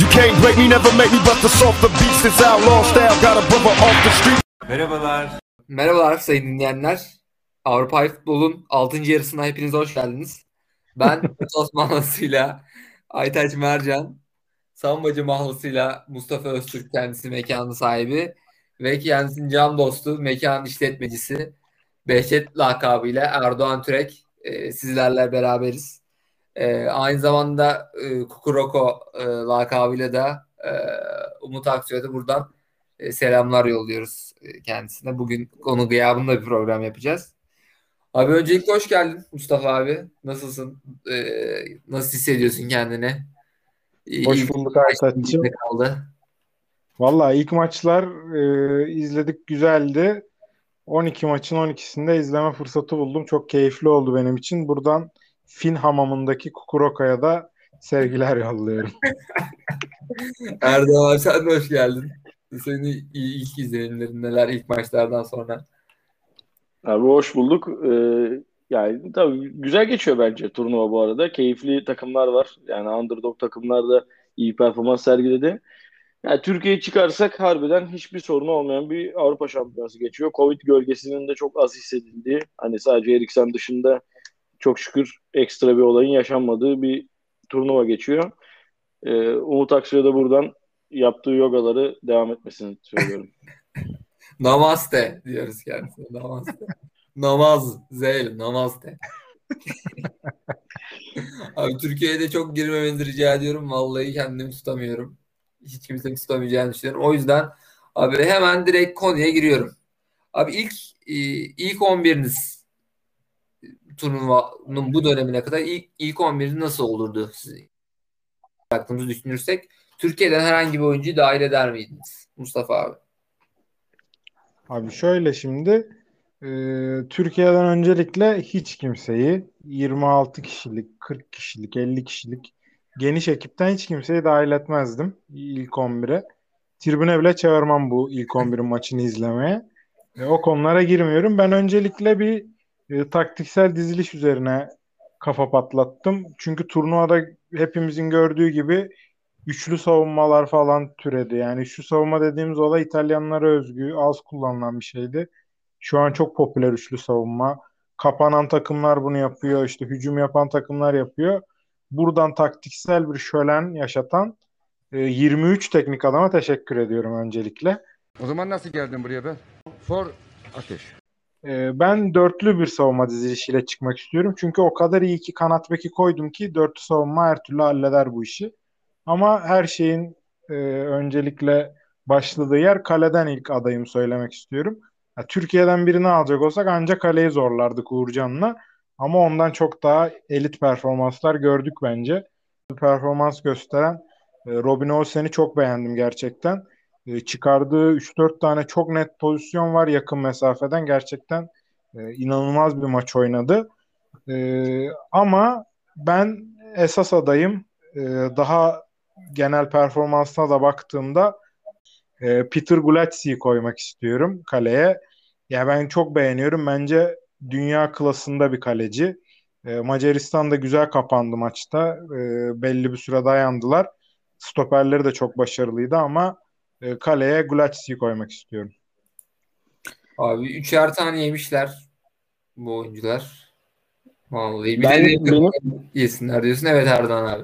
You can't break me, never make me bust the softer beats. This outlaw style got a brother off the street. Merhabalar. Merhabalar sayın dinleyenler. Avrupa Futbol'un 6. yarısına hepiniz hoş geldiniz. Ben Osman Mahlası'yla Aytaç Mercan, Sambacı Mahlası'yla Mustafa Öztürk kendisi mekanın sahibi ve kendisinin can dostu, mekan işletmecisi Behçet lakabıyla Erdoğan Türek e, sizlerle beraberiz. E, aynı zamanda e, Kukuroko e, lakabıyla da e, Umut Aksu'ya da buradan e, selamlar yolluyoruz e, kendisine. Bugün onun gıyabında bir program yapacağız. Abi öncelikle hoş geldin Mustafa abi. Nasılsın? E, nasıl hissediyorsun kendini? Hoş İlk bulduk Aytaç'cığım. kaldı? Valla ilk maçlar e, izledik güzeldi. 12 maçın 12'sinde izleme fırsatı buldum. Çok keyifli oldu benim için. Buradan Fin hamamındaki Kukuroka'ya da sevgiler yolluyorum. Erdoğan abi sen de hoş geldin. Senin ilk izlenimlerin neler ilk maçlardan sonra? Abi hoş bulduk. Ee, yani tabii güzel geçiyor bence turnuva bu arada. Keyifli takımlar var. Yani underdog takımlar da iyi performans sergiledi. Yani Türkiye'yi çıkarsak harbiden hiçbir sorunu olmayan bir Avrupa Şampiyonası geçiyor. Covid gölgesinin de çok az hissedildiği, hani sadece Eriksen dışında çok şükür ekstra bir olayın yaşanmadığı bir turnuva geçiyor. Ee, Umut Aksu'ya da buradan yaptığı yogaları devam etmesini söylüyorum. Namaste diyoruz kendisine. Namaste. Namaz. Zel. Namaste. Abi Türkiye'de çok girmemenizi rica ediyorum. Vallahi kendimi tutamıyorum. Hiç kimsenin tutamayacağını düşünüyorum. O yüzden abi hemen direkt konuya giriyorum. Abi ilk e, ilk 11'iniz turnuvanın bu dönemine kadar ilk, ilk 11'iniz nasıl olurdu sizin aklımızı düşünürsek? Türkiye'den herhangi bir oyuncuyu dahil eder miydiniz? Mustafa abi. Abi şöyle şimdi e, Türkiye'den öncelikle hiç kimseyi 26 kişilik, 40 kişilik, 50 kişilik geniş ekipten hiç kimseyi dahil etmezdim ilk 11'e. Tribüne bile çağırmam bu ilk 11'in maçını izlemeye. E, o konulara girmiyorum. Ben öncelikle bir e, taktiksel diziliş üzerine kafa patlattım. Çünkü turnuvada hepimizin gördüğü gibi üçlü savunmalar falan türedi. Yani üçlü savunma dediğimiz olay İtalyanlara özgü, az kullanılan bir şeydi. Şu an çok popüler üçlü savunma. Kapanan takımlar bunu yapıyor, işte hücum yapan takımlar yapıyor. Buradan taktiksel bir şölen yaşatan e, 23 teknik adama teşekkür ediyorum öncelikle. O zaman nasıl geldin buraya be? For ateş. Ee, Ben dörtlü bir savunma dizilişiyle çıkmak istiyorum. Çünkü o kadar iyi ki kanat beki koydum ki dörtlü savunma her türlü halleder bu işi. Ama her şeyin e, öncelikle başladığı yer kaleden ilk adayım söylemek istiyorum. Ya, Türkiye'den birini alacak olsak ancak kaleyi zorlardık Uğurcan'la. Ama ondan çok daha elit performanslar gördük bence. Performans gösteren e, Robin Olsen'i çok beğendim gerçekten. E, çıkardığı 3-4 tane çok net pozisyon var yakın mesafeden. Gerçekten e, inanılmaz bir maç oynadı. E, ama ben esas adayım e, daha genel performansına da baktığımda e, Peter Gulatsi'yi koymak istiyorum kaleye. Ya ben çok beğeniyorum. Bence dünya klasında bir kaleci. E, Macaristan da güzel kapandı maçta. Belli bir süre dayandılar. Stoperleri de çok başarılıydı ama e, kaleye Gulatsi'yi koymak istiyorum. Abi üçer tane yemişler bu oyuncular. Vallahi bir Ben- de benim- yesinler diyorsun. Evet Erdoğan abi.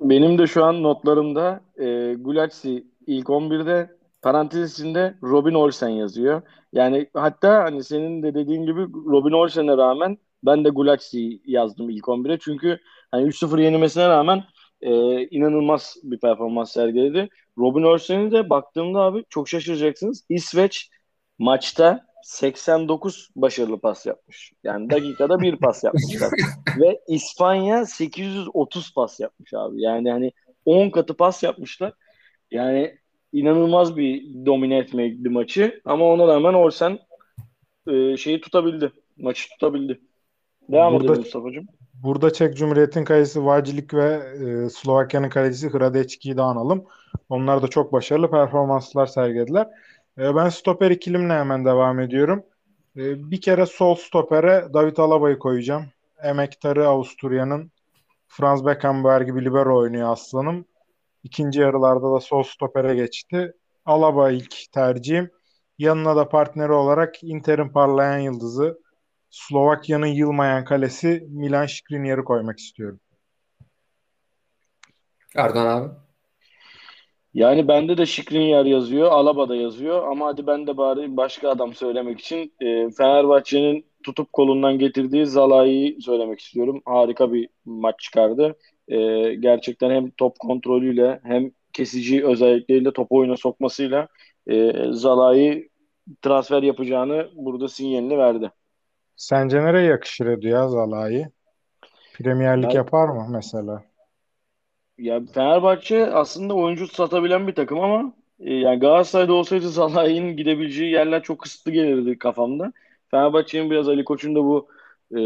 Benim de şu an notlarımda e, Gulassi ilk 11'de parantez içinde Robin Olsen yazıyor. Yani hatta hani senin de dediğin gibi Robin Olsen'e rağmen ben de Gulassi yazdım ilk 11'e. Çünkü hani 3-0 yenilmesine rağmen e, inanılmaz bir performans sergiledi. Robin Olsen'e de baktığımda abi çok şaşıracaksınız. İsveç maçta 89 başarılı pas yapmış. Yani dakikada bir pas yapmışlar. Ve İspanya 830 pas yapmış abi. Yani hani 10 katı pas yapmışlar. Yani inanılmaz bir domine etmekti maçı. Ama ona rağmen Olsen e, şeyi tutabildi. Maçı tutabildi. Devam Burada- edelim Mustafa'cığım. Burada Çek Cumhuriyeti'nin kalecisi Vacilik ve e, Slovakya'nın kalecisi Hradeck'iyi de analım. Onlar da çok başarılı performanslar sergilediler. E, ben stoper ikilimle hemen devam ediyorum. E, bir kere sol stopere David Alaba'yı koyacağım. Emektarı Avusturya'nın Franz Beckenbauer gibi libero oynuyor aslanım. İkinci yarılarda da sol stopere geçti. Alaba ilk tercihim. Yanına da partneri olarak Inter'in parlayan yıldızı Slovakya'nın yılmayan kalesi Milan Skriniar'ı koymak istiyorum. Erdoğan abi. Yani bende de Skriniar yazıyor, Alaba da yazıyor ama hadi ben de bari başka adam söylemek için e, Fenerbahçe'nin tutup kolundan getirdiği Zalai'yi söylemek istiyorum. Harika bir maç çıkardı. E, gerçekten hem top kontrolüyle hem kesici özellikleriyle topu oyuna sokmasıyla e, Zalai transfer yapacağını burada sinyalini verdi. Sence nereye yakışır Edu ya Zalai? Premier Lig yapar mı mesela? Ya Fenerbahçe aslında oyuncu satabilen bir takım ama e, yani Galatasaray'da olsaydı Salah'ın gidebileceği yerler çok kısıtlı gelirdi kafamda. Fenerbahçe'nin biraz Ali Koç'un da bu e,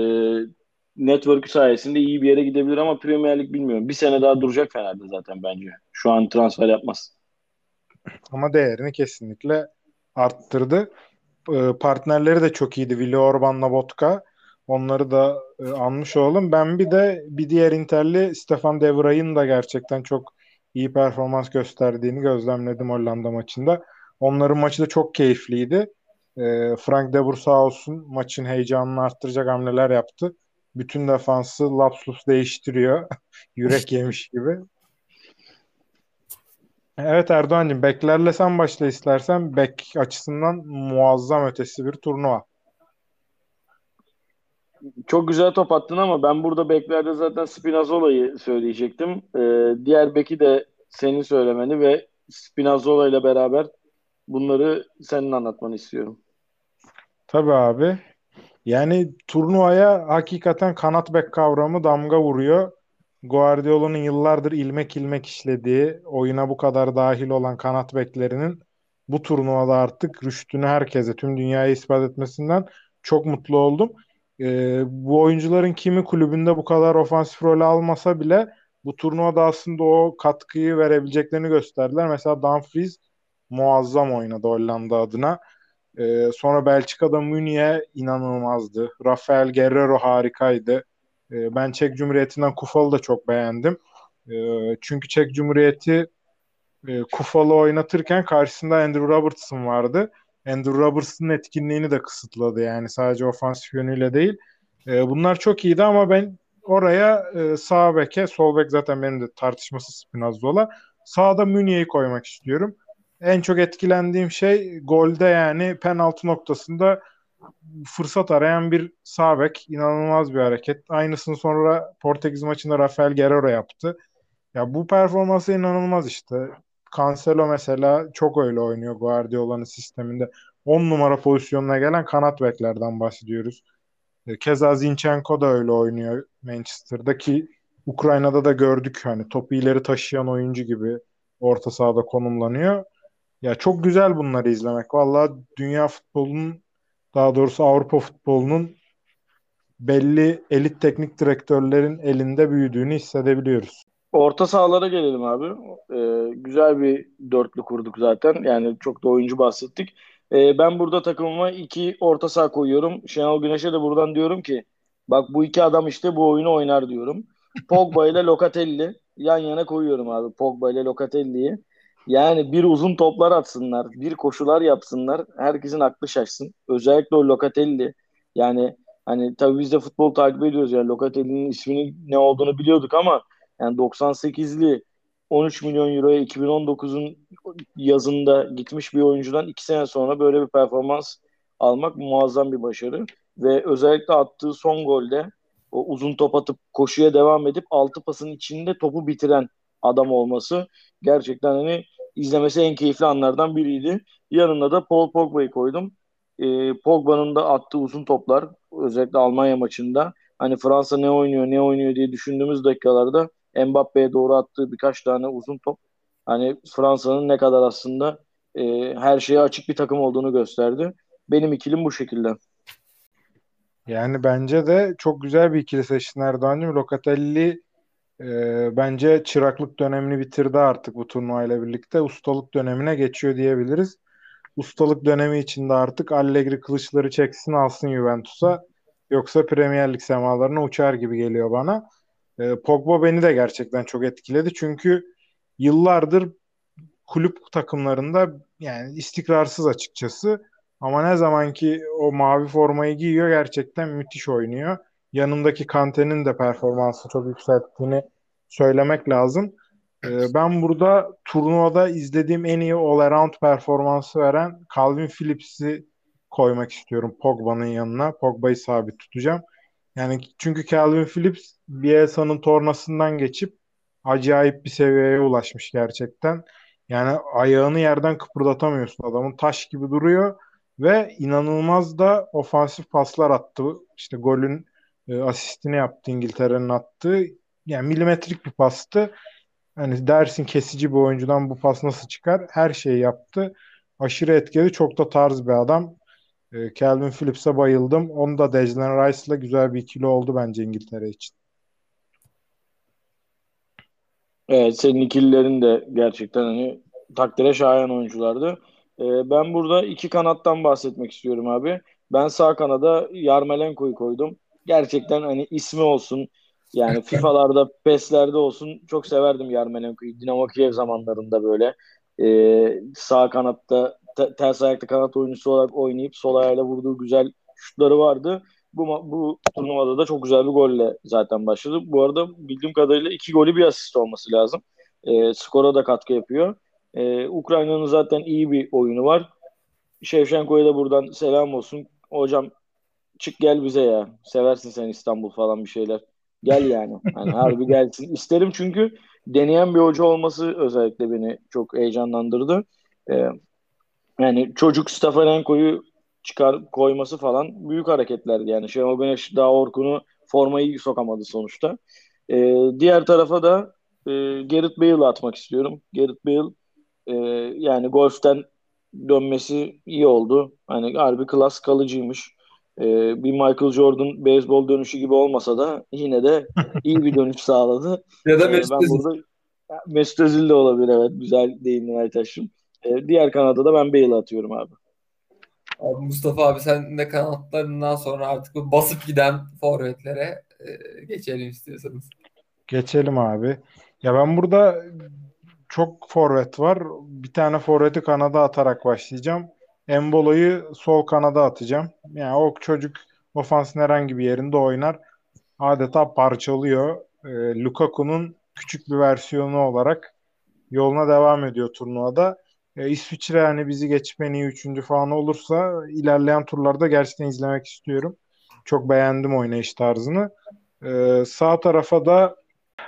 network'ü sayesinde iyi bir yere gidebilir ama Premier Lig bilmiyorum. Bir sene daha duracak Fener'de zaten bence. Şu an transfer yapmaz. Ama değerini kesinlikle arttırdı. Ee, Partnerleri de çok iyiydi. Willi Orban'la Botka. Onları da e, anmış olalım. Ben bir de bir diğer Inter'li Stefan De Vrij'in da gerçekten çok iyi performans gösterdiğini gözlemledim Hollanda maçında. Onların maçı da çok keyifliydi. Ee, Frank de Boer sağ olsun maçın heyecanını arttıracak hamleler yaptı. Bütün defansı lapsus değiştiriyor. Yürek yemiş gibi. Evet Erdoğan'cığım beklerle sen başla istersen. Bek açısından muazzam ötesi bir turnuva. Çok güzel top attın ama ben burada beklerde zaten Spinazzola'yı söyleyecektim. E, diğer beki de senin söylemeni ve Spinazzola ile beraber bunları senin anlatmanı istiyorum. Tabii abi. Yani turnuvaya hakikaten kanat bek kavramı damga vuruyor. Guardiola'nın yıllardır ilmek ilmek işlediği, oyuna bu kadar dahil olan kanat beklerinin bu turnuvada artık rüştünü herkese, tüm dünyaya ispat etmesinden çok mutlu oldum. Ee, bu oyuncuların kimi kulübünde bu kadar ofansif rol almasa bile bu turnuvada aslında o katkıyı verebileceklerini gösterdiler. Mesela Dumfries muazzam oynadı Hollanda adına. Ee, sonra Belçika'da Münih'e inanılmazdı. Rafael Guerrero harikaydı. Ee, ben Çek Cumhuriyeti'nden Kufal'ı da çok beğendim. Ee, çünkü Çek Cumhuriyeti e, Kufal'ı oynatırken karşısında Andrew Robertson vardı. Andrew Robertson'ın etkinliğini de kısıtladı yani sadece ofansif yönüyle değil. Ee, bunlar çok iyiydi ama ben oraya e, sağ beke, sol bek zaten benim de tartışmasız Spinazzola. Sağda Münih'i koymak istiyorum. En çok etkilendiğim şey golde yani penaltı noktasında fırsat arayan bir sağ bek. İnanılmaz bir hareket. Aynısını sonra Portekiz maçında Rafael Guerrero yaptı. Ya bu performansı inanılmaz işte. Cancelo mesela çok öyle oynuyor Guardiola'nın sisteminde. 10 numara pozisyonuna gelen kanat beklerden bahsediyoruz. E, Keza Zinchenko da öyle oynuyor Manchester'da ki Ukrayna'da da gördük hani topu ileri taşıyan oyuncu gibi orta sahada konumlanıyor. Ya çok güzel bunları izlemek. Vallahi dünya futbolunun daha doğrusu Avrupa futbolunun belli elit teknik direktörlerin elinde büyüdüğünü hissedebiliyoruz. Orta sahalara gelelim abi. Ee, güzel bir dörtlü kurduk zaten. Yani çok da oyuncu bahsettik. Ee, ben burada takımıma iki orta saha koyuyorum. Şenol Güneş'e de buradan diyorum ki bak bu iki adam işte bu oyunu oynar diyorum. Pogba ile Locatelli yan yana koyuyorum abi. Pogba ile Locatelli'yi. Yani bir uzun toplar atsınlar, bir koşular yapsınlar. Herkesin aklı şaşsın. Özellikle o Locatelli. Yani hani tabii biz de futbol takip ediyoruz yani Locatelli'nin isminin ne olduğunu biliyorduk ama yani 98'li 13 milyon euroya 2019'un yazında gitmiş bir oyuncudan 2 sene sonra böyle bir performans almak muazzam bir başarı. Ve özellikle attığı son golde o uzun top atıp koşuya devam edip altı pasın içinde topu bitiren adam olması gerçekten hani izlemesi en keyifli anlardan biriydi. Yanına da Paul Pogba'yı koydum. Ee, Pogba'nın da attığı uzun toplar özellikle Almanya maçında hani Fransa ne oynuyor ne oynuyor diye düşündüğümüz dakikalarda Mbappe'ye doğru attığı birkaç tane uzun top hani Fransa'nın ne kadar aslında e, her şeye açık bir takım olduğunu gösterdi. Benim ikilim bu şekilde. Yani bence de çok güzel bir ikili seçtin Erdoğan'cığım. Locatelli e, bence çıraklık dönemini bitirdi artık bu turnuvayla birlikte. Ustalık dönemine geçiyor diyebiliriz. Ustalık dönemi içinde artık Allegri kılıçları çeksin alsın Juventus'a. Yoksa Premier Lig semalarına uçar gibi geliyor bana. E, Pogba beni de gerçekten çok etkiledi. Çünkü yıllardır kulüp takımlarında yani istikrarsız açıkçası. Ama ne zaman ki o mavi formayı giyiyor gerçekten müthiş oynuyor. Yanındaki Kante'nin de performansı çok yükselttiğini söylemek lazım. Ee, ben burada turnuvada izlediğim en iyi all-around performansı veren Calvin Phillips'i koymak istiyorum Pogba'nın yanına. Pogba'yı sabit tutacağım. Yani çünkü Calvin Phillips Bielsa'nın tornasından geçip acayip bir seviyeye ulaşmış gerçekten. Yani ayağını yerden kıpırdatamıyorsun adamın. Taş gibi duruyor ve inanılmaz da ofansif paslar attı. İşte golün e, asistini yaptı İngiltere'nin attığı. Yani milimetrik bir pastı. Hani dersin kesici bir oyuncudan bu pas nasıl çıkar? Her şeyi yaptı. Aşırı etkili. Çok da tarz bir adam. E, Calvin Phillips'e bayıldım. Onu da Declan Rice'la güzel bir ikili oldu bence İngiltere için. Evet senin ikililerin de gerçekten hani takdire şayan oyunculardı. Ee, ben burada iki kanattan bahsetmek istiyorum abi. Ben sağ kanada Yarmolenko'yu koydum. Gerçekten hani ismi olsun. Yani FIFA'larda, PES'lerde olsun çok severdim Yarmolenko'yu. Dinamo Kiev zamanlarında böyle e, sağ kanatta te, ters ayakta kanat oyuncusu olarak oynayıp sol ayağıyla vurduğu güzel şutları vardı. Bu, bu turnuvada da çok güzel bir golle zaten başladı. Bu arada bildiğim kadarıyla iki golü bir asist olması lazım. E, skora da katkı yapıyor. E, Ukrayna'nın zaten iyi bir oyunu var. Şevşenko'ya da buradan selam olsun. Hocam çık gel bize ya. Seversin sen İstanbul falan bir şeyler. Gel yani. yani harbi gelsin. İsterim çünkü deneyen bir hoca olması özellikle beni çok heyecanlandırdı. Ee, yani çocuk Stefanenko'yu çıkar koyması falan büyük hareketlerdi. Yani Şenol Güneş daha Orkun'u formayı sokamadı sonuçta. Ee, diğer tarafa da e, Gareth Bale'ı atmak istiyorum. Gareth Bale e, yani golften dönmesi iyi oldu. Hani harbi klas kalıcıymış. E, bir Michael Jordan beyzbol dönüşü gibi olmasa da yine de iyi bir dönüş sağladı. ya da E, Mesut ben Özil. burada Mesut Özil de olabilir evet. Güzel değindin Aytaş'ım. E, diğer kanada da ben Bale'ı atıyorum abi. Abi Mustafa abi sen de kanatlarından sonra artık bu basıp giden forvetlere e, geçelim istiyorsanız. Geçelim abi. Ya ben burada çok forvet var. Bir tane forveti kanada atarak başlayacağım. Embolo'yu sol kanada atacağım. Yani o çocuk ofansın herhangi bir yerinde oynar. Adeta parçalıyor. E, Lukaku'nun küçük bir versiyonu olarak yoluna devam ediyor turnuvada. E, İsviçre hani bizi geçip en iyi üçüncü falan olursa ilerleyen turlarda gerçekten izlemek istiyorum. Çok beğendim oynayış tarzını. E, sağ tarafa da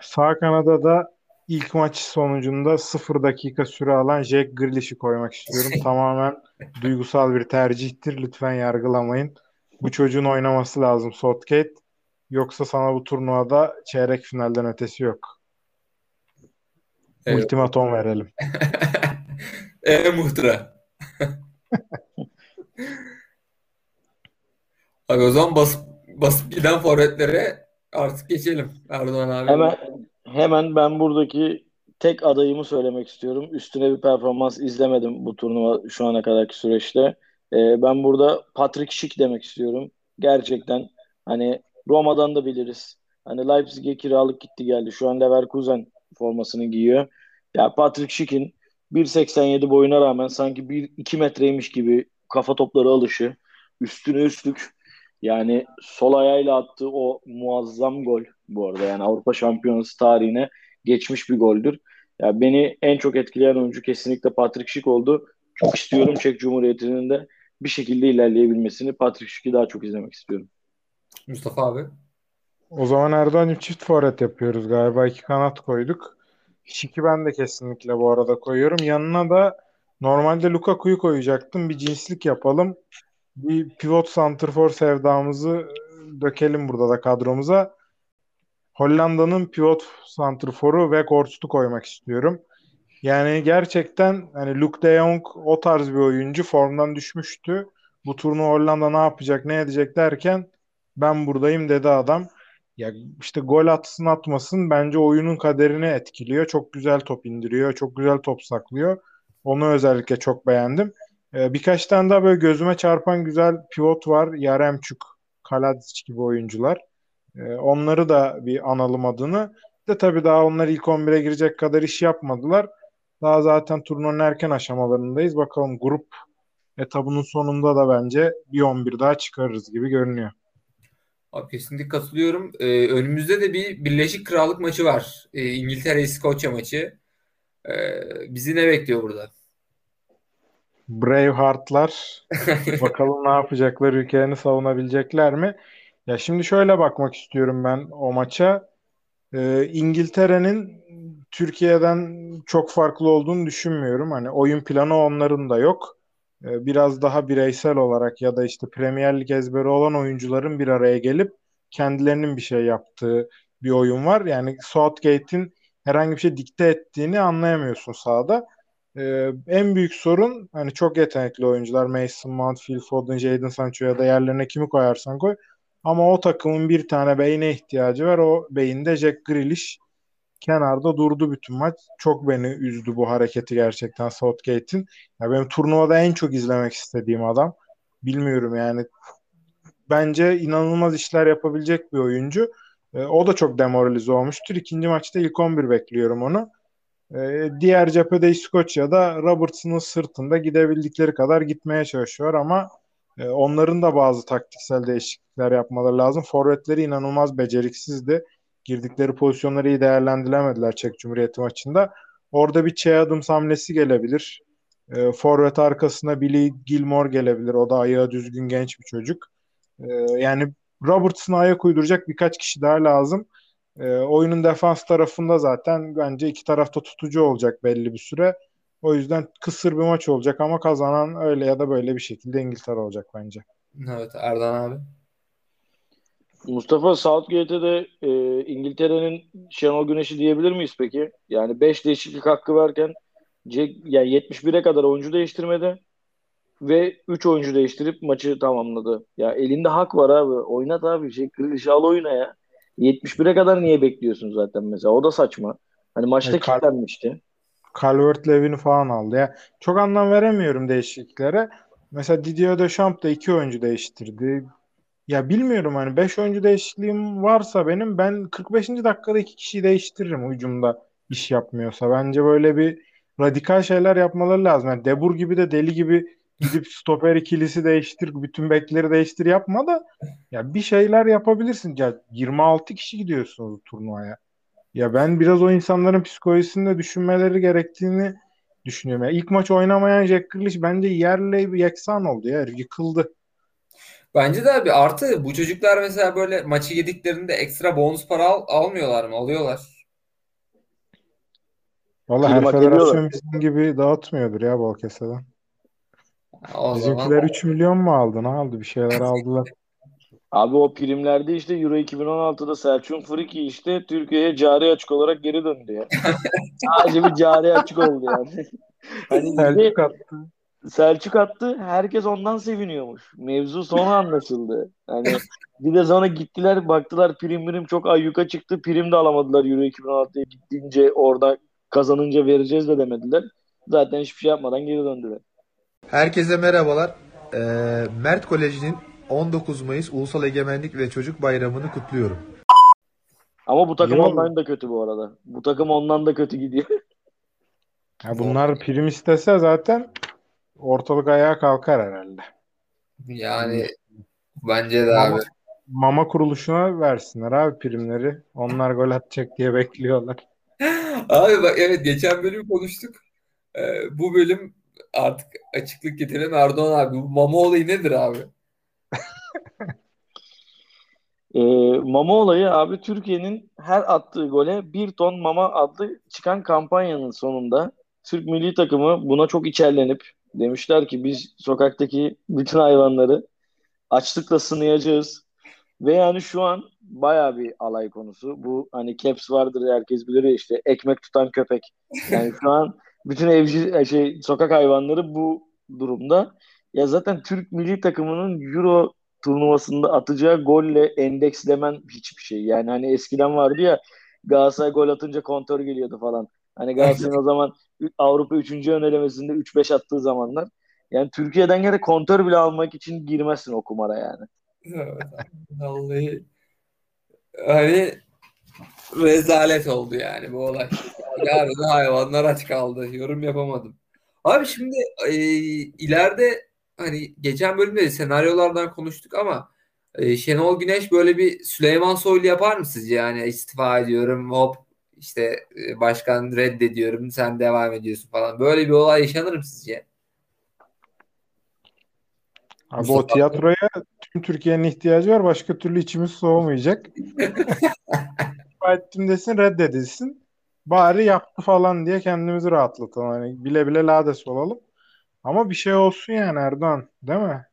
sağ kanada da ilk maç sonucunda 0 dakika süre alan Jack Grealish'i koymak istiyorum. Tamamen duygusal bir tercihtir. Lütfen yargılamayın. Bu çocuğun oynaması lazım Southgate. Yoksa sana bu turnuvada çeyrek finalden ötesi yok. Evet. Ultimatom verelim. e muhtıra. Abi o zaman basıp, basıp giden forvetlere artık geçelim. Erdoğan abi. Hemen hemen ben buradaki tek adayımı söylemek istiyorum. Üstüne bir performans izlemedim bu turnuva şu ana kadarki süreçte. Ee, ben burada Patrick Schick demek istiyorum. Gerçekten hani Roma'dan da biliriz. Hani Leipzig'e kiralık gitti geldi. Şu an Leverkusen formasını giyiyor. Ya Patrick Schick'in 1.87 boyuna rağmen sanki 1-2 metreymiş gibi kafa topları alışı, üstüne üstlük yani sol ayağıyla attığı o muazzam gol bu arada yani Avrupa Şampiyonası tarihine geçmiş bir goldür. Ya beni en çok etkileyen oyuncu kesinlikle Patrick Schick oldu. Çok istiyorum Çek Cumhuriyeti'nin de bir şekilde ilerleyebilmesini. Patrick Schick'i daha çok izlemek istiyorum. Mustafa abi. O zaman Erdoğan'cığım çift forvet yapıyoruz galiba. iki kanat koyduk. Şiki ben de kesinlikle bu arada koyuyorum. Yanına da normalde Lukaku'yu koyacaktım. Bir cinslik yapalım. Bir pivot santrfor sevdamızı dökelim burada da kadromuza. Hollanda'nın pivot santrforu Weghorst'u koymak istiyorum. Yani gerçekten hani Luke de Jong o tarz bir oyuncu formdan düşmüştü. Bu turnu Hollanda ne yapacak, ne edecek derken ben buradayım dedi adam. Ya işte gol atsın atmasın bence oyunun kaderini etkiliyor. Çok güzel top indiriyor, çok güzel top saklıyor. Onu özellikle çok beğendim. Ee, birkaç tane daha böyle gözüme çarpan güzel pivot var. Yaremçuk, Kaladzic gibi oyuncular. E, onları da bir analım adını. De tabii daha onlar ilk 11'e girecek kadar iş yapmadılar. Daha zaten turnuvanın erken aşamalarındayız. Bakalım grup etabının sonunda da bence bir 11 daha çıkarırız gibi görünüyor. Abi kesinlikle katılıyorum. Ee, önümüzde de bir Birleşik Krallık maçı var. Ee, İngiltere-İskoçya maçı. Ee, bizi ne bekliyor burada? Braveheart'lar bakalım ne yapacaklar, ülkelerini savunabilecekler mi? Ya şimdi şöyle bakmak istiyorum ben o maça. Ee, İngiltere'nin Türkiye'den çok farklı olduğunu düşünmüyorum. Hani oyun planı onların da yok. Ee, biraz daha bireysel olarak ya da işte Premier Lig ezberi olan oyuncuların bir araya gelip kendilerinin bir şey yaptığı bir oyun var. Yani Southgate'in herhangi bir şey dikte ettiğini anlayamıyorsun sahada. Ee, en büyük sorun hani çok yetenekli oyuncular Mason Mount, Phil Foden, Jadon Sancho ya da yerlerine kimi koyarsan koy. Ama o takımın bir tane beyine ihtiyacı var. O beyinde Jack Grealish kenarda durdu bütün maç. Çok beni üzdü bu hareketi gerçekten Southgate'in. Ya benim turnuvada en çok izlemek istediğim adam. Bilmiyorum yani. Bence inanılmaz işler yapabilecek bir oyuncu. E, o da çok demoralize olmuştur. İkinci maçta ilk 11 bekliyorum onu. E, diğer cephede İskoçya'da Robertson'ın sırtında gidebildikleri kadar gitmeye çalışıyor ama e, onların da bazı taktiksel değişiklikler yapmaları lazım. Forvetleri inanılmaz beceriksizdi girdikleri pozisyonları iyi değerlendiremediler Çek Cumhuriyeti maçında. Orada bir Che Adams hamlesi gelebilir. E, forvet arkasına Billy Gilmore gelebilir. O da ayağı düzgün genç bir çocuk. E, yani Robertson'a ayak uyduracak birkaç kişi daha lazım. E, oyunun defans tarafında zaten bence iki tarafta tutucu olacak belli bir süre. O yüzden kısır bir maç olacak ama kazanan öyle ya da böyle bir şekilde İngiltere olacak bence. Evet Erdan abi. Mustafa Southgate'e de e, İngiltere'nin Şenol Güneş'i diyebilir miyiz peki? Yani 5 değişiklik hakkı verken Jack, yani 71'e kadar oyuncu değiştirmedi ve 3 oyuncu değiştirip maçı tamamladı. Ya elinde hak var abi. Oynat abi. Jack Grealish'i al oyuna ya. 71'e kadar niye bekliyorsun zaten mesela? O da saçma. Hani maçta Kal- kilitlenmişti. Calvert Lewin'i falan aldı. Ya çok anlam veremiyorum değişikliklere. Mesela Didier Deschamps da iki oyuncu değiştirdi. Ya bilmiyorum hani 5 oyuncu değişikliğim varsa benim ben 45. dakikada iki kişiyi değiştiririm hücumda iş yapmıyorsa. Bence böyle bir radikal şeyler yapmaları lazım. Yani Debur gibi de deli gibi gidip stoper ikilisi değiştir, bütün bekleri değiştir yapma da ya bir şeyler yapabilirsin. Ya 26 kişi gidiyorsunuz turnuvaya. Ya ben biraz o insanların psikolojisini de düşünmeleri gerektiğini düşünüyorum. Ya ilk maç oynamayan Jack Grealish bence yerle bir yeksan oldu ya. Yıkıldı. Bence de abi artı bu çocuklar mesela böyle maçı yediklerinde ekstra bonus para al- almıyorlar mı? Alıyorlar. Valla her federasyon ediyorlar. bizim gibi dağıtmıyordur ya bol keseden. O Bizimkiler zaman 3 milyon mu aldı? Ne aldı? Bir şeyler aldılar. Abi o primlerde işte Euro 2016'da Selçuk Friki işte Türkiye'ye cari açık olarak geri döndü ya. Sadece bir cari açık oldu yani. hani Selçuk attı. Selçuk attı. Herkes ondan seviniyormuş. Mevzu sonra anlaşıldı. Hani bir de sonra gittiler baktılar prim prim çok ayyuka çıktı. Prim de alamadılar Euro 2016'ya gittiğince orada kazanınca vereceğiz de demediler. Zaten hiçbir şey yapmadan geri döndüler. Herkese merhabalar. Ee, Mert Koleji'nin 19 Mayıs Ulusal Egemenlik ve Çocuk Bayramı'nı kutluyorum. Ama bu takım Yok. ondan da kötü bu arada. Bu takım ondan da kötü gidiyor. Ya bunlar prim istese zaten ortalık ayağa kalkar herhalde. yani bence de Mama, abi. mama kuruluşuna versinler abi primleri. Onlar gol atacak diye bekliyorlar. Abi bak evet geçen bölüm konuştuk. Ee, bu bölüm artık açıklık getirelim Erdoğan abi. Bu mama olayı nedir abi? Ee, mama olayı abi Türkiye'nin her attığı gole bir ton mama adlı çıkan kampanyanın sonunda Türk milli takımı buna çok içerlenip demişler ki biz sokaktaki bütün hayvanları açlıkla sınayacağız. Ve yani şu an baya bir alay konusu. Bu hani caps vardır herkes bilir ya işte ekmek tutan köpek. Yani şu an bütün evcil şey sokak hayvanları bu durumda. Ya zaten Türk milli takımının Euro turnuvasında atacağı golle endekslemen hiçbir şey. Yani hani eskiden vardı ya Galatasaray gol atınca kontör geliyordu falan. Hani Galatasaray'ın o zaman Avrupa 3. önelemesinde 3-5 attığı zamanlar. Yani Türkiye'den gene kontör bile almak için girmezsin o kumara yani. Vallahi hani rezalet oldu yani bu olay. Yarın hayvanlar aç kaldı. Yorum yapamadım. Abi şimdi e, ileride hani geçen bölümde senaryolardan konuştuk ama e, Şenol Güneş böyle bir Süleyman Soylu yapar mı sizce? Yani istifa ediyorum hop işte e, başkan reddediyorum sen devam ediyorsun falan. Böyle bir olay yaşanır mı sizce? Abi Mustafa o tiyatroya tüm Türkiye'nin ihtiyacı var. Başka türlü içimiz soğumayacak. İstifa ettim desin reddedilsin. Bari yaptı falan diye kendimizi rahatlatalım. Hani bile bile lades olalım. Ama bir şey olsun yani Erdoğan. Değil mi?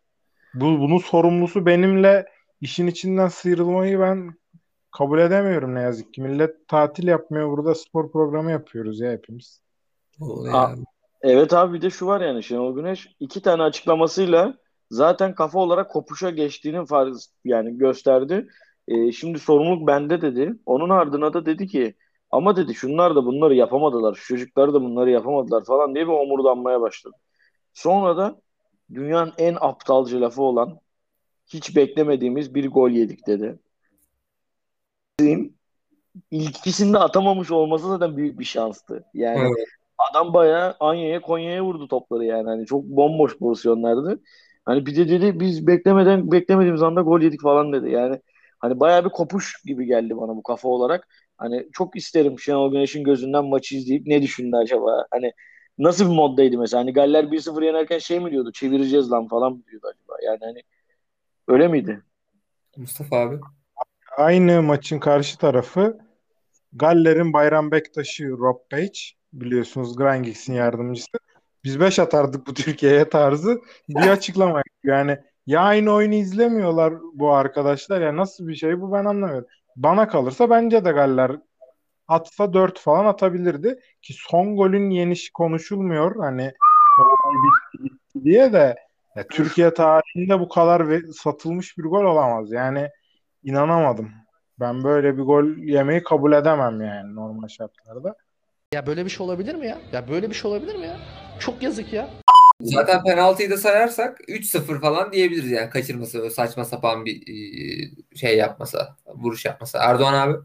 Bu, bunun sorumlusu benimle işin içinden sıyrılmayı ben kabul edemiyorum ne yazık ki. Millet tatil yapmıyor. Burada spor programı yapıyoruz ya hepimiz. Aa. Evet abi bir de şu var yani Şenol Güneş iki tane açıklamasıyla zaten kafa olarak kopuşa geçtiğini farz yani gösterdi. Ee, şimdi sorumluluk bende dedi. Onun ardına da dedi ki ama dedi şunlar da bunları yapamadılar. Şu çocuklar da bunları yapamadılar falan diye bir omurdanmaya başladı. Sonra da dünyanın en aptalca lafı olan hiç beklemediğimiz bir gol yedik dedi. İlkisinde atamamış olması zaten büyük bir şanstı. Yani Evet. Adam bayağı Anya'ya Konya'ya vurdu topları yani. Hani çok bomboş pozisyonlardı. Hani bir de dedi biz beklemeden beklemediğimiz anda gol yedik falan dedi. Yani hani bayağı bir kopuş gibi geldi bana bu kafa olarak. Hani çok isterim Şenol Güneş'in gözünden maçı izleyip ne düşündü acaba? Hani nasıl bir moddaydı mesela? Hani Galler 1-0 yenerken şey mi diyordu? Çevireceğiz lan falan mı diyordu acaba? Yani hani öyle miydi? Mustafa abi. Aynı maçın karşı tarafı Galler'in Bayram Bektaş'ı Rob Page biliyorsunuz Grangigs'in yardımcısı. Biz 5 atardık bu Türkiye'ye tarzı bir açıklama. Yani ya aynı oyunu izlemiyorlar bu arkadaşlar ya nasıl bir şey bu ben anlamıyorum. Bana kalırsa bence de Galler atsa 4 falan atabilirdi ki son golün yenişi konuşulmuyor hani o olay bitti, bitti diye de ya Türkiye tarihinde bu kadar ve- satılmış bir gol olamaz. Yani inanamadım. Ben böyle bir gol yemeyi kabul edemem yani normal şartlarda. Ya böyle bir şey olabilir mi ya? Ya böyle bir şey olabilir mi ya? Çok yazık ya. Zaten penaltıyı da sayarsak 3-0 falan diyebiliriz yani kaçırması saçma sapan bir e, şey yapmasa, vuruş yapmasa. Erdoğan abi.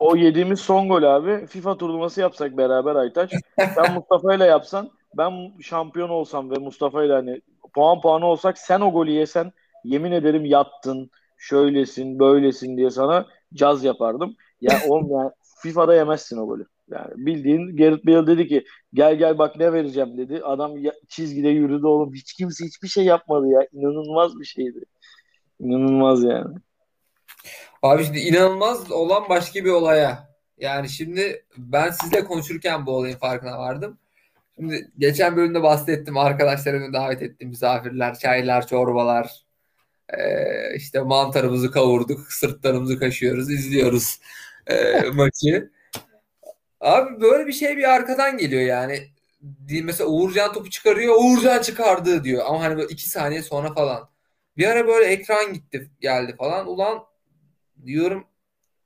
O yediğimiz son gol abi FIFA turnuvası yapsak beraber Aytaç. Sen Mustafa ile yapsan ben şampiyon olsam ve Mustafa ile hani puan puanı olsak sen o golü yesen yemin ederim yattın şöylesin böylesin diye sana caz yapardım. Ya oğlum ya FIFA'da yemezsin o golü. Yani bildiğin Gareth Bale dedi ki gel gel bak ne vereceğim dedi. Adam ya- çizgide yürüdü oğlum. Hiç kimse hiçbir şey yapmadı ya. İnanılmaz bir şeydi. İnanılmaz yani. Abi şimdi inanılmaz olan başka bir olaya. Yani şimdi ben sizle konuşurken bu olayın farkına vardım. Şimdi geçen bölümde bahsettim. Arkadaşlarımı davet ettim. Misafirler, çaylar, çorbalar. Ee, işte mantarımızı kavurduk. Sırtlarımızı kaşıyoruz. izliyoruz ee, maçı. Abi böyle bir şey bir arkadan geliyor yani. Mesela Uğurcan topu çıkarıyor. Uğurcan çıkardı diyor. Ama hani böyle iki saniye sonra falan. Bir ara böyle ekran gitti geldi falan. Ulan diyorum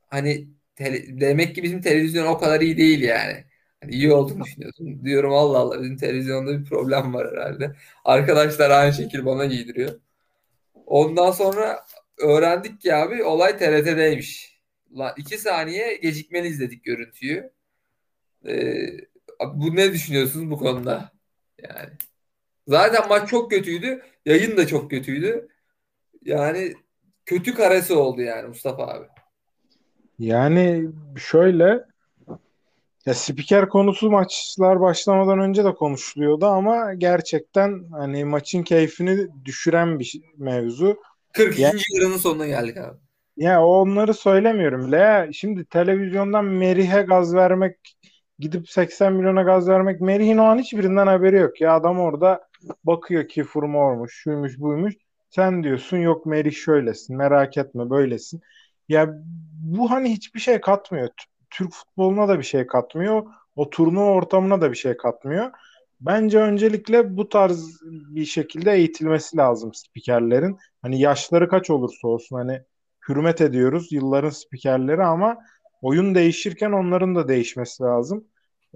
hani tele- demek ki bizim televizyon o kadar iyi değil yani. Hani iyi olduğunu düşünüyorsun. Diyorum Allah Allah bizim televizyonda bir problem var herhalde. Arkadaşlar aynı şekil bana giydiriyor. Ondan sonra öğrendik ki abi olay TRT'deymiş. Lan iki saniye gecikmeli izledik görüntüyü. Ee, bu ne düşünüyorsunuz bu konuda? Yani zaten maç çok kötüydü. Yayın da çok kötüydü. Yani kötü karesi oldu yani Mustafa abi. Yani şöyle ya spiker konusu maçlar başlamadan önce de konuşuluyordu ama gerçekten hani maçın keyfini düşüren bir şey- mevzu. 42. Ya- yarının sonuna geldik abi. Ya onları söylemiyorum bile. Ya şimdi televizyondan Merih'e gaz vermek, gidip 80 milyona gaz vermek, Merih'in o an hiçbirinden haberi yok. Ya adam orada bakıyor ki forma olmuş, şuymuş, buymuş. Sen diyorsun yok Merih şöylesin, merak etme böylesin. Ya bu hani hiçbir şey katmıyor. Türk futboluna da bir şey katmıyor. O turnuva ortamına da bir şey katmıyor. Bence öncelikle bu tarz bir şekilde eğitilmesi lazım spikerlerin. Hani yaşları kaç olursa olsun hani hürmet ediyoruz yılların spikerleri ama oyun değişirken onların da değişmesi lazım.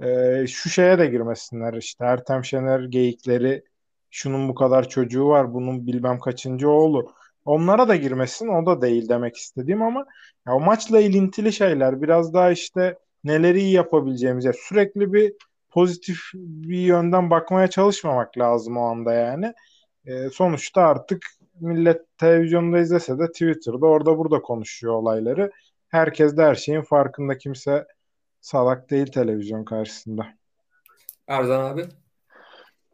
Ee, şu şeye de girmesinler işte Ertem Şener geyikleri şunun bu kadar çocuğu var bunun bilmem kaçıncı oğlu. Onlara da girmesin o da değil demek istediğim ama ya o maçla ilintili şeyler biraz daha işte neleri iyi yapabileceğimiz ya sürekli bir pozitif bir yönden bakmaya çalışmamak lazım o anda yani. E, sonuçta artık millet televizyonda izlese de Twitter'da orada burada konuşuyor olayları. Herkes de her şeyin farkında kimse salak değil televizyon karşısında. Erzan abi.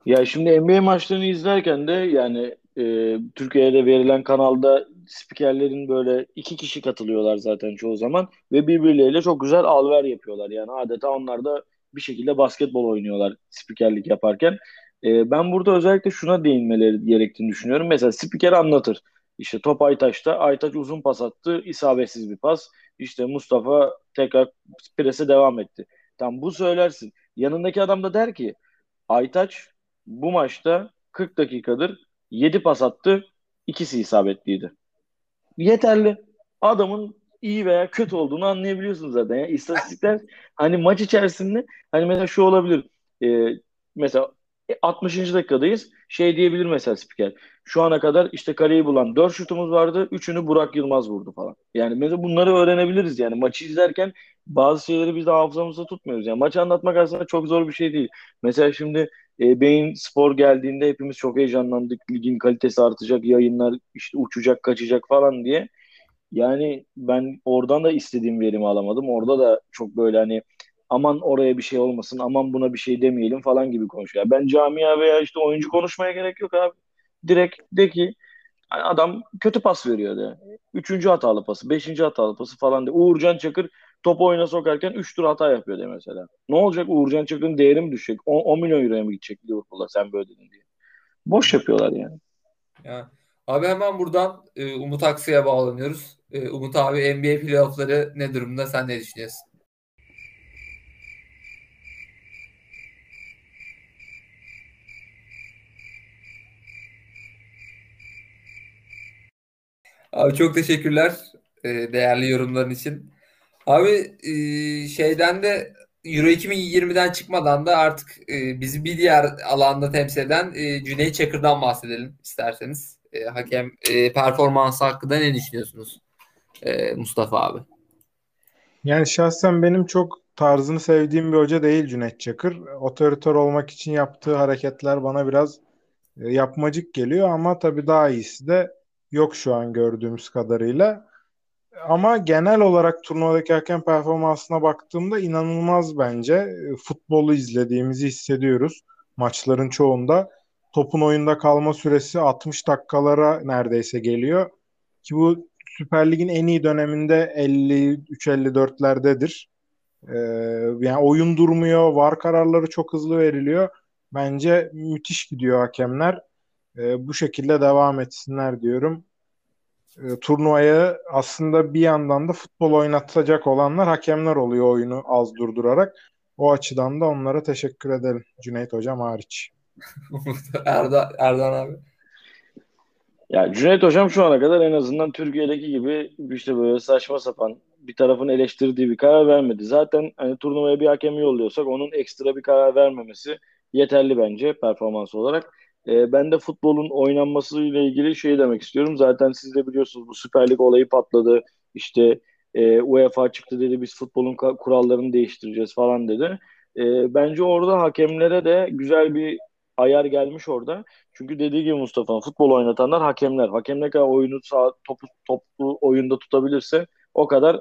Ya şimdi NBA maçlarını izlerken de yani e, Türkiye'de verilen kanalda spikerlerin böyle iki kişi katılıyorlar zaten çoğu zaman ve birbirleriyle çok güzel alver yapıyorlar. Yani adeta onlar da bir şekilde basketbol oynuyorlar spikerlik yaparken. E, ben burada özellikle şuna değinmeleri gerektiğini düşünüyorum. Mesela spiker anlatır. İşte top Aytaç'ta. Aytaç uzun pas attı. isabetsiz bir pas. İşte Mustafa tekrar prese devam etti. Tam bu söylersin. Yanındaki adam da der ki Aytaç bu maçta 40 dakikadır 7 pas attı. ikisi isabetliydi. Yeterli. Adamın iyi veya kötü olduğunu anlayabiliyorsun zaten. Yani istatistikler hani maç içerisinde hani mesela şu olabilir. E, mesela 60. dakikadayız. Şey diyebilir mesela spiker. Şu ana kadar işte kaleyi bulan 4 şutumuz vardı. 3'ünü Burak Yılmaz vurdu falan. Yani mesela bunları öğrenebiliriz yani. Maçı izlerken bazı şeyleri biz de hafızamızda tutmuyoruz. Yani maçı anlatmak aslında çok zor bir şey değil. Mesela şimdi e, Beyin Spor geldiğinde hepimiz çok heyecanlandık. Ligin kalitesi artacak, yayınlar işte uçacak, kaçacak falan diye. Yani ben oradan da istediğim verimi alamadım. Orada da çok böyle hani aman oraya bir şey olmasın, aman buna bir şey demeyelim falan gibi konuşuyor. Ben camia veya işte oyuncu konuşmaya gerek yok abi. Direkt de ki adam kötü pas veriyor de. Üçüncü hatalı pası, beşinci hatalı pası falan de. Uğurcan Çakır topu oyuna sokarken üç tur hata yapıyor de mesela. Ne olacak Uğurcan Çakır'ın değeri mi düşecek? 10, 10 milyon euroya mı gidecek Liverpool'a sen böyle dedin diye. Boş yapıyorlar yani. Ya. Abi hemen buradan e, Umut Aksu'ya bağlanıyoruz. E, Umut abi NBA playoffları ne durumda? Sen ne düşünüyorsun? Abi çok teşekkürler e, değerli yorumların için. Abi e, şeyden de Euro 2020'den çıkmadan da artık e, bizi bir diğer alanda temsil eden e, Cüneyt Çakır'dan bahsedelim isterseniz. E, hakem e, performansı hakkında ne düşünüyorsunuz Mustafa abi? Yani şahsen benim çok tarzını sevdiğim bir hoca değil Cüneyt Çakır. Otoritör olmak için yaptığı hareketler bana biraz yapmacık geliyor ama tabii daha iyisi de yok şu an gördüğümüz kadarıyla. Ama genel olarak turnuvadaki hakem performansına baktığımda inanılmaz bence. E, futbolu izlediğimizi hissediyoruz maçların çoğunda. Topun oyunda kalma süresi 60 dakikalara neredeyse geliyor. Ki bu Süper Lig'in en iyi döneminde 53-54'lerdedir. Ee, yani oyun durmuyor, var kararları çok hızlı veriliyor. Bence müthiş gidiyor hakemler. Ee, bu şekilde devam etsinler diyorum. Ee, turnuvayı aslında bir yandan da futbol oynatacak olanlar hakemler oluyor oyunu az durdurarak. O açıdan da onlara teşekkür edelim. Cüneyt Hocam hariç. Erda, Erdan abi. Ya Cüneyt Hocam şu ana kadar en azından Türkiye'deki gibi işte böyle saçma sapan bir tarafın eleştirdiği bir karar vermedi. Zaten hani turnuvaya bir hakem yolluyorsak onun ekstra bir karar vermemesi yeterli bence performans olarak. E, ben de futbolun oynanması ile ilgili şey demek istiyorum. Zaten siz de biliyorsunuz bu Süper Lig olayı patladı. İşte e, UEFA çıktı dedi biz futbolun kurallarını değiştireceğiz falan dedi. E, bence orada hakemlere de güzel bir ayar gelmiş orada. Çünkü dediği gibi Mustafa futbol oynatanlar hakemler. Hakem ne kadar oyunu sağ, topu, toplu oyunda tutabilirse o kadar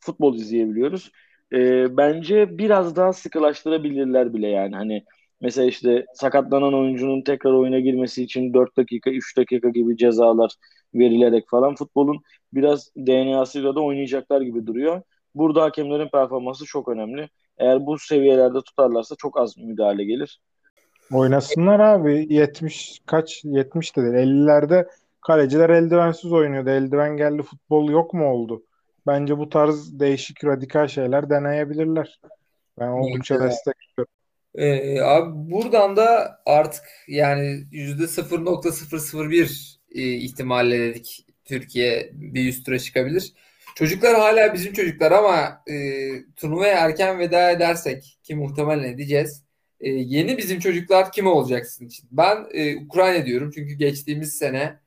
futbol izleyebiliyoruz. E, bence biraz daha sıkılaştırabilirler bile yani. Hani mesela işte sakatlanan oyuncunun tekrar oyuna girmesi için 4 dakika, 3 dakika gibi cezalar verilerek falan futbolun biraz DNA'sıyla da oynayacaklar gibi duruyor. Burada hakemlerin performansı çok önemli. Eğer bu seviyelerde tutarlarsa çok az müdahale gelir. Oynasınlar abi. 70 kaç 70 de değil. 50'lerde kaleciler eldivensiz oynuyordu. Eldiven geldi futbol yok mu oldu? Bence bu tarz değişik radikal şeyler deneyebilirler. Ben oldukça evet. destekliyorum. Ee, abi buradan da artık yani %0.001 e, ihtimalle dedik Türkiye bir üst tura çıkabilir. Çocuklar hala bizim çocuklar ama e, turnuvaya erken veda edersek ki muhtemelen edeceğiz. E, yeni bizim çocuklar kim olacak sizin için? Ben e, Ukrayna diyorum çünkü geçtiğimiz sene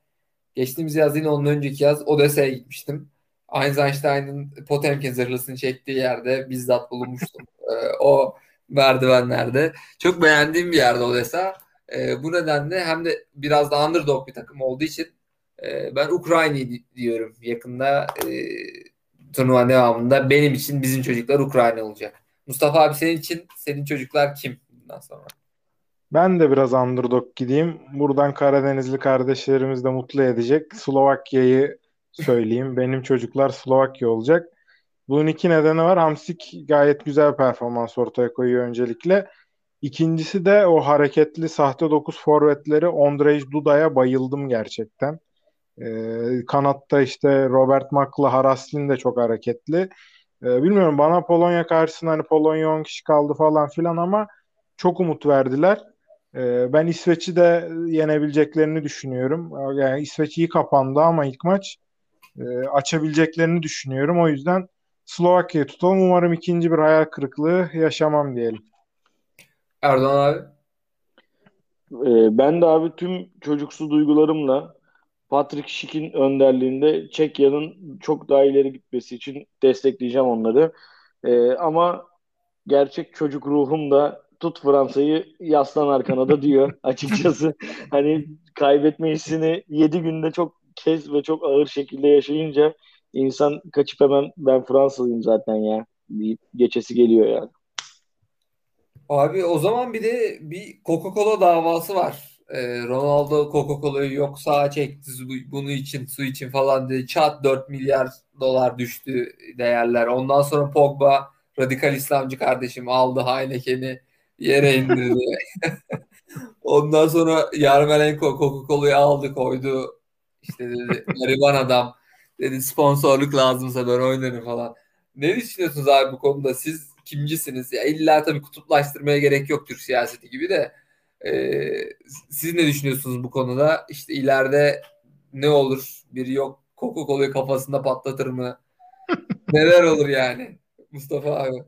Geçtiğimiz yaz yine ondan önceki yaz Odessa'ya gitmiştim. Einstein'ın Potemkin zırhlısını çektiği yerde bizzat bulunmuştum. Ee, o merdivenlerde. Çok beğendiğim bir yerde Odessa. Ee, bu nedenle hem de biraz da underdog bir takım olduğu için e, ben Ukrayna'yı diyorum. Yakında e, turnuva devamında benim için bizim çocuklar Ukrayna olacak. Mustafa abi senin için senin çocuklar kim bundan sonra? Ben de biraz underdog gideyim. Buradan Karadenizli kardeşlerimiz de mutlu edecek. Slovakya'yı söyleyeyim. Benim çocuklar Slovakya olacak. Bunun iki nedeni var. Hamsik gayet güzel performans ortaya koyuyor öncelikle. İkincisi de o hareketli sahte 9 forvetleri Ondrej Duda'ya bayıldım gerçekten. Ee, kanatta işte Robert Mak'la Haraslin de çok hareketli. Ee, bilmiyorum bana Polonya karşısında hani Polonya 10 kişi kaldı falan filan ama çok umut verdiler. Ee, ben İsveç'i de yenebileceklerini düşünüyorum. Yani İsveç iyi kapandı ama ilk maç e, açabileceklerini düşünüyorum. O yüzden Slovakya'yı tutalım. Umarım ikinci bir hayal kırıklığı yaşamam diyelim. Erdoğan abi. Ee, ben de abi tüm çocuksu duygularımla Patrick Schick'in önderliğinde Çekya'nın çok daha ileri gitmesi için destekleyeceğim onları. Ee, ama gerçek çocuk ruhum da tut Fransa'yı yaslan arkana da diyor açıkçası. hani kaybetme hissini 7 günde çok kez ve çok ağır şekilde yaşayınca insan kaçıp hemen ben Fransızıyım zaten ya deyip geçesi geliyor yani. Abi o zaman bir de bir Coca-Cola davası var. Ee, Ronaldo Coca-Cola'yı yok sağa çekti bunu için su için falan dedi. Çat 4 milyar dolar düştü değerler. Ondan sonra Pogba radikal İslamcı kardeşim aldı Heineken'i yere indirdi. Ondan sonra Yarmolenko Coca-Cola'yı aldı koydu. İşte dedi gariban adam. Dedi sponsorluk lazımsa ben oynarım falan. Ne düşünüyorsunuz abi bu konuda? Siz kimcisiniz? Ya illa tabii kutuplaştırmaya gerek yok Türk siyaseti gibi de. Ee, siz ne düşünüyorsunuz bu konuda? İşte ileride ne olur? Biri yok Coca-Cola'yı kafasında patlatır mı? Neler olur yani? Mustafa abi.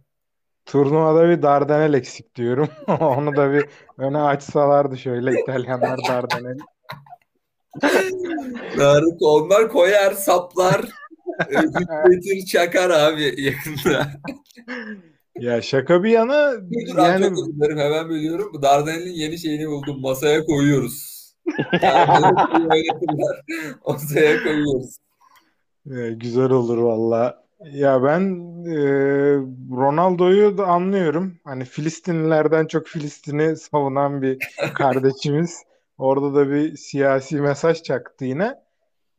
Turnuvada bir Dardanel eksik diyorum. Onu da bir öne açsalardı şöyle İtalyanlar Dardanel. Narık onlar koyar saplar hükmetir çakar abi yakında. Ya şaka bir yana Dur, yani dilerim hemen bölüyorum. Dardanel'in yeni şeyini buldum. Masaya koyuyoruz. Masaya koyuyoruz. e, güzel olur valla. Ya ben e, Ronaldo'yu da anlıyorum. Hani Filistinlilerden çok Filistin'i savunan bir kardeşimiz. Orada da bir siyasi mesaj çaktı yine.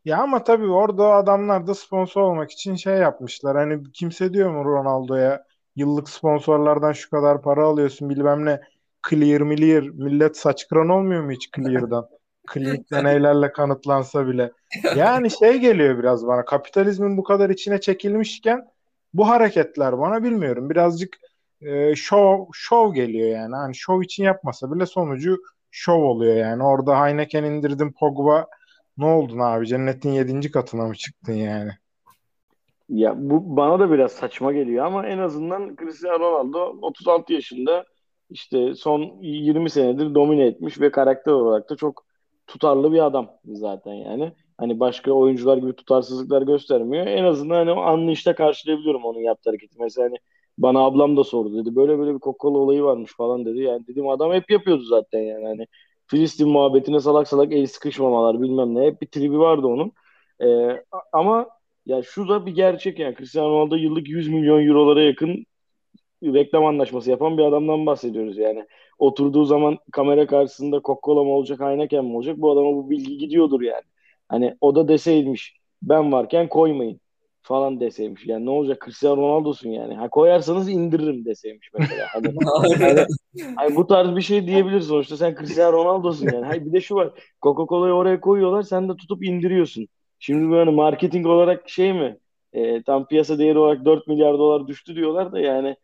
Ya ama tabii orada adamlar da sponsor olmak için şey yapmışlar. Hani kimse diyor mu Ronaldo'ya yıllık sponsorlardan şu kadar para alıyorsun bilmem ne. Clear clear millet saç kıran olmuyor mu hiç Clear'dan? Klinik deneylerle kanıtlansa bile. Yani şey geliyor biraz bana kapitalizmin bu kadar içine çekilmişken bu hareketler bana bilmiyorum birazcık e, şov, şov geliyor yani. Hani şov için yapmasa bile sonucu şov oluyor yani. Orada Heineken indirdim Pogba ne oldun abi cennetin yedinci katına mı çıktın yani? Ya bu bana da biraz saçma geliyor ama en azından Cristiano Ronaldo 36 yaşında işte son 20 senedir domine etmiş ve karakter olarak da çok tutarlı bir adam zaten yani. Hani başka oyuncular gibi tutarsızlıklar göstermiyor. En azından hani o anlayışla karşılayabiliyorum onun yaptığı hareketi. Mesela hani bana ablam da sordu dedi. Böyle böyle bir Coca-Cola olayı varmış falan dedi. Yani dedim adam hep yapıyordu zaten yani. Hani Filistin muhabbetine salak salak el sıkışmamalar bilmem ne. Hep bir tribi vardı onun. Ee, ama ya şu da bir gerçek yani. Cristiano Ronaldo yıllık 100 milyon eurolara yakın reklam anlaşması yapan bir adamdan bahsediyoruz yani. Oturduğu zaman kamera karşısında Coca-Cola mı olacak, Heineken mi olacak? Bu adama bu bilgi gidiyordur yani. Hani o da deseymiş ben varken koymayın falan deseymiş. Yani ne olacak Cristiano Ronaldo'sun yani. Ha koyarsanız indiririm deseymiş mesela. Hani, hani, hani bu tarz bir şey diyebilir sonuçta. Sen Cristiano Ronaldo'sun yani. Hayır bir de şu var. Coca-Cola'yı oraya koyuyorlar. Sen de tutup indiriyorsun. Şimdi böyle marketing olarak şey mi? E, tam piyasa değeri olarak 4 milyar dolar düştü diyorlar da yani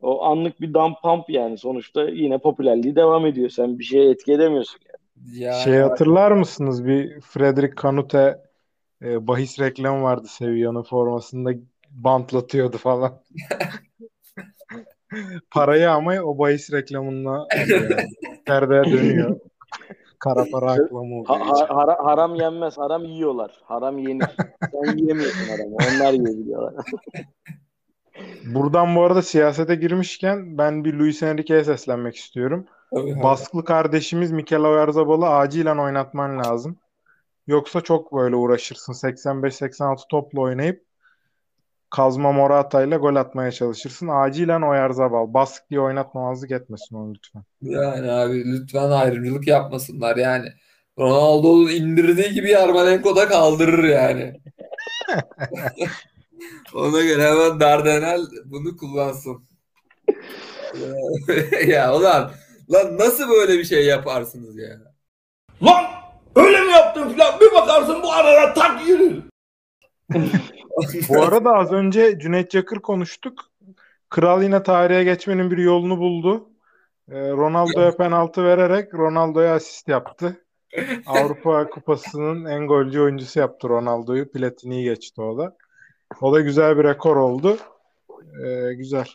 o anlık bir dump pump yani sonuçta yine popülerliği devam ediyor. Sen bir şeye etki edemiyorsun yani. Ya, Şey hatırlar mısınız bir Frederick Kanute e, bahis reklam vardı Sevilla'nın formasında bantlatıyordu falan. Parayı ama o bahis reklamına. Perdeye dönüyor. Kara para aklama oluyor. Ha- ha- hara- haram yenmez. Haram yiyorlar. Haram yenir. Sen yiyemiyorsun haramı. Onlar yiyebiliyorlar. Buradan bu arada siyasete girmişken ben bir Luis Enrique'ye seslenmek istiyorum. Tabii abi. Baskılı kardeşimiz Mikel Oyarzabal'ı acilen oynatman lazım. Yoksa çok böyle uğraşırsın. 85-86 topla oynayıp Kazma Morata ile gol atmaya çalışırsın. Acilen Oyarzabal. Bask diye oynatmamazlık etmesin onu lütfen. Yani abi lütfen ayrımcılık yapmasınlar yani. Ronaldo'nun indirdiği gibi Yarmolenko da kaldırır yani. Ona göre hemen Dardanel bunu kullansın. ya ulan lan nasıl böyle bir şey yaparsınız ya? Lan öyle mi yaptın filan bir bakarsın bu arada tak yürür. Bu arada az önce Cüneyt Çakır konuştuk. Kral yine tarihe geçmenin bir yolunu buldu. Ee, Ronaldo'ya penaltı vererek Ronaldo'ya asist yaptı. Avrupa Kupası'nın en golcü oyuncusu yaptı Ronaldo'yu. Platini'yi geçti o da. O da güzel bir rekor oldu. Ee, güzel.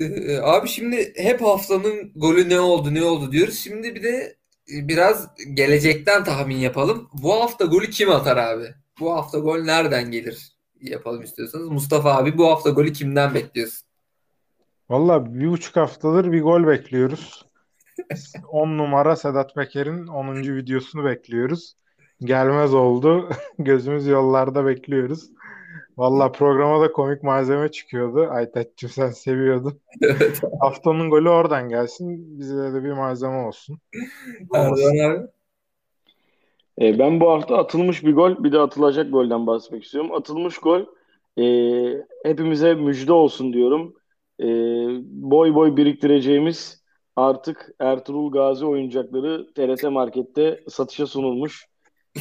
Ee, Abi şimdi hep haftanın golü ne oldu ne oldu diyoruz. Şimdi bir de biraz gelecekten tahmin yapalım. Bu hafta golü kim atar abi? Bu hafta gol nereden gelir? Yapalım istiyorsanız. Mustafa abi bu hafta golü kimden bekliyorsun? Valla bir buçuk haftadır bir gol bekliyoruz. 10 numara Sedat Peker'in 10. videosunu bekliyoruz. Gelmez oldu. Gözümüz yollarda bekliyoruz. Valla programa da komik malzeme çıkıyordu. Aytaç'cığım sen seviyordun. Evet. Haftanın golü oradan gelsin. Bize de bir malzeme olsun. Erdoğan abi. E, ben bu hafta atılmış bir gol, bir de atılacak golden bahsetmek istiyorum. Atılmış gol e, hepimize müjde olsun diyorum. E, boy boy biriktireceğimiz artık Ertuğrul Gazi oyuncakları TRT Market'te satışa sunulmuş.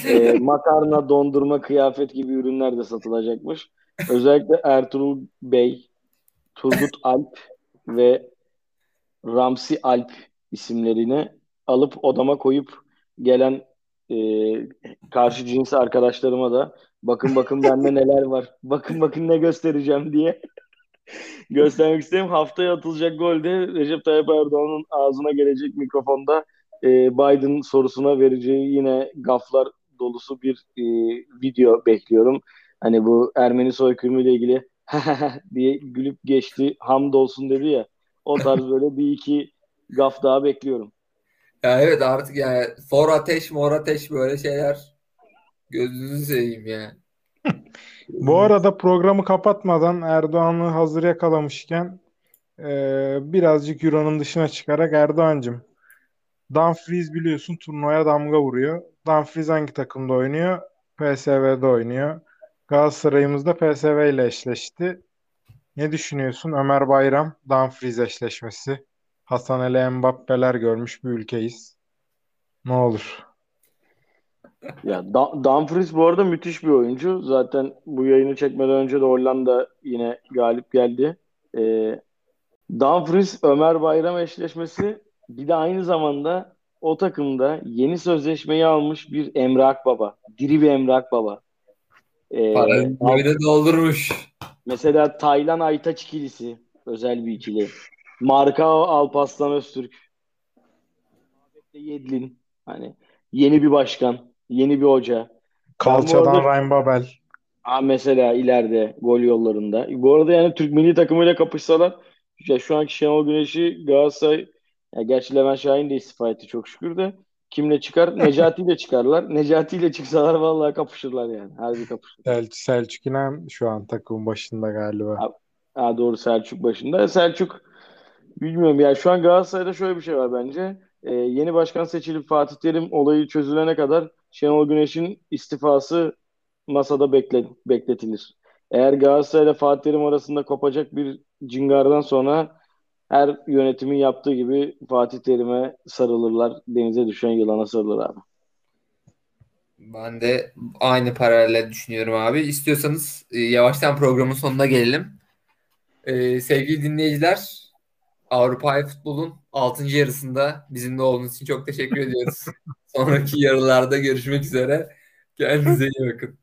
E, makarna, dondurma, kıyafet gibi ürünler de satılacakmış. Özellikle Ertuğrul Bey, Turgut Alp ve Ramsi Alp isimlerini alıp odama koyup gelen e, karşı cins arkadaşlarıma da bakın bakın bende neler var. Bakın bakın ne göstereceğim diye göstermek isterim. Haftaya atılacak golde Recep Tayyip Erdoğan'ın ağzına gelecek mikrofonda e, Biden sorusuna vereceği yine gaflar dolusu bir e, video bekliyorum. Hani bu Ermeni soykırımı ile ilgili diye gülüp geçti hamdolsun dedi ya. O tarz böyle bir iki gaf daha bekliyorum. Ya evet artık yani for ateş mor ateş böyle şeyler gözünüzü seveyim yani. Bu arada programı kapatmadan Erdoğan'ı hazır yakalamışken e, birazcık Euro'nun dışına çıkarak Erdoğan'cığım Dumfries biliyorsun turnuvaya damga vuruyor. Dumfries hangi takımda oynuyor? PSV'de oynuyor. Galatasaray'ımız da PSV ile eşleşti. Ne düşünüyorsun? Ömer Bayram, Dumfries eşleşmesi. Hasan Ali Mbappe'ler görmüş bir ülkeyiz. Ne olur. Ya Dumfries bu arada müthiş bir oyuncu. Zaten bu yayını çekmeden önce de Hollanda yine galip geldi. Ee, Dumfries Ömer Bayram eşleşmesi bir de aynı zamanda o takımda yeni sözleşmeyi almış bir Emre Akbaba. Diri bir Emre Akbaba. Ee, Parayı doldurmuş. Mesela Taylan Aytaç ikilisi özel bir ikili. Marka Alparslan Öztürk. Yedlin. Hani yeni bir başkan, yeni bir hoca. Kalçadan arada- Ryan Babel. Ha mesela ileride gol yollarında. Bu arada yani Türk milli takımıyla kapışsalar ya şu anki Şenol Güneş'i Galatasaray ya gerçi Levent Şahin de istifa etti çok şükür de kimle çıkar? Necati ile çıkarlar. Necati ile çıksalar vallahi kapışırlar yani. Harbi kapışırlar. Sel Selçuk İnan şu an takımın başında galiba. Ha doğru Selçuk başında. Selçuk bilmiyorum ya şu an Galatasaray'da şöyle bir şey var bence. Ee, yeni başkan seçilip Fatih Terim olayı çözülene kadar Şenol Güneş'in istifası masada bekle, bekletilir. Eğer Galatasaray ile Fatih Terim arasında kopacak bir cingardan sonra her yönetimin yaptığı gibi Fatih Terim'e sarılırlar. Denize düşen yılana sarılır abi. Ben de aynı paralelde düşünüyorum abi. İstiyorsanız e, yavaştan programın sonuna gelelim. E, sevgili dinleyiciler, Avrupa Futbol'un 6. yarısında bizimle olduğunuz için çok teşekkür ediyoruz. Sonraki yarılarda görüşmek üzere. Kendinize iyi bakın.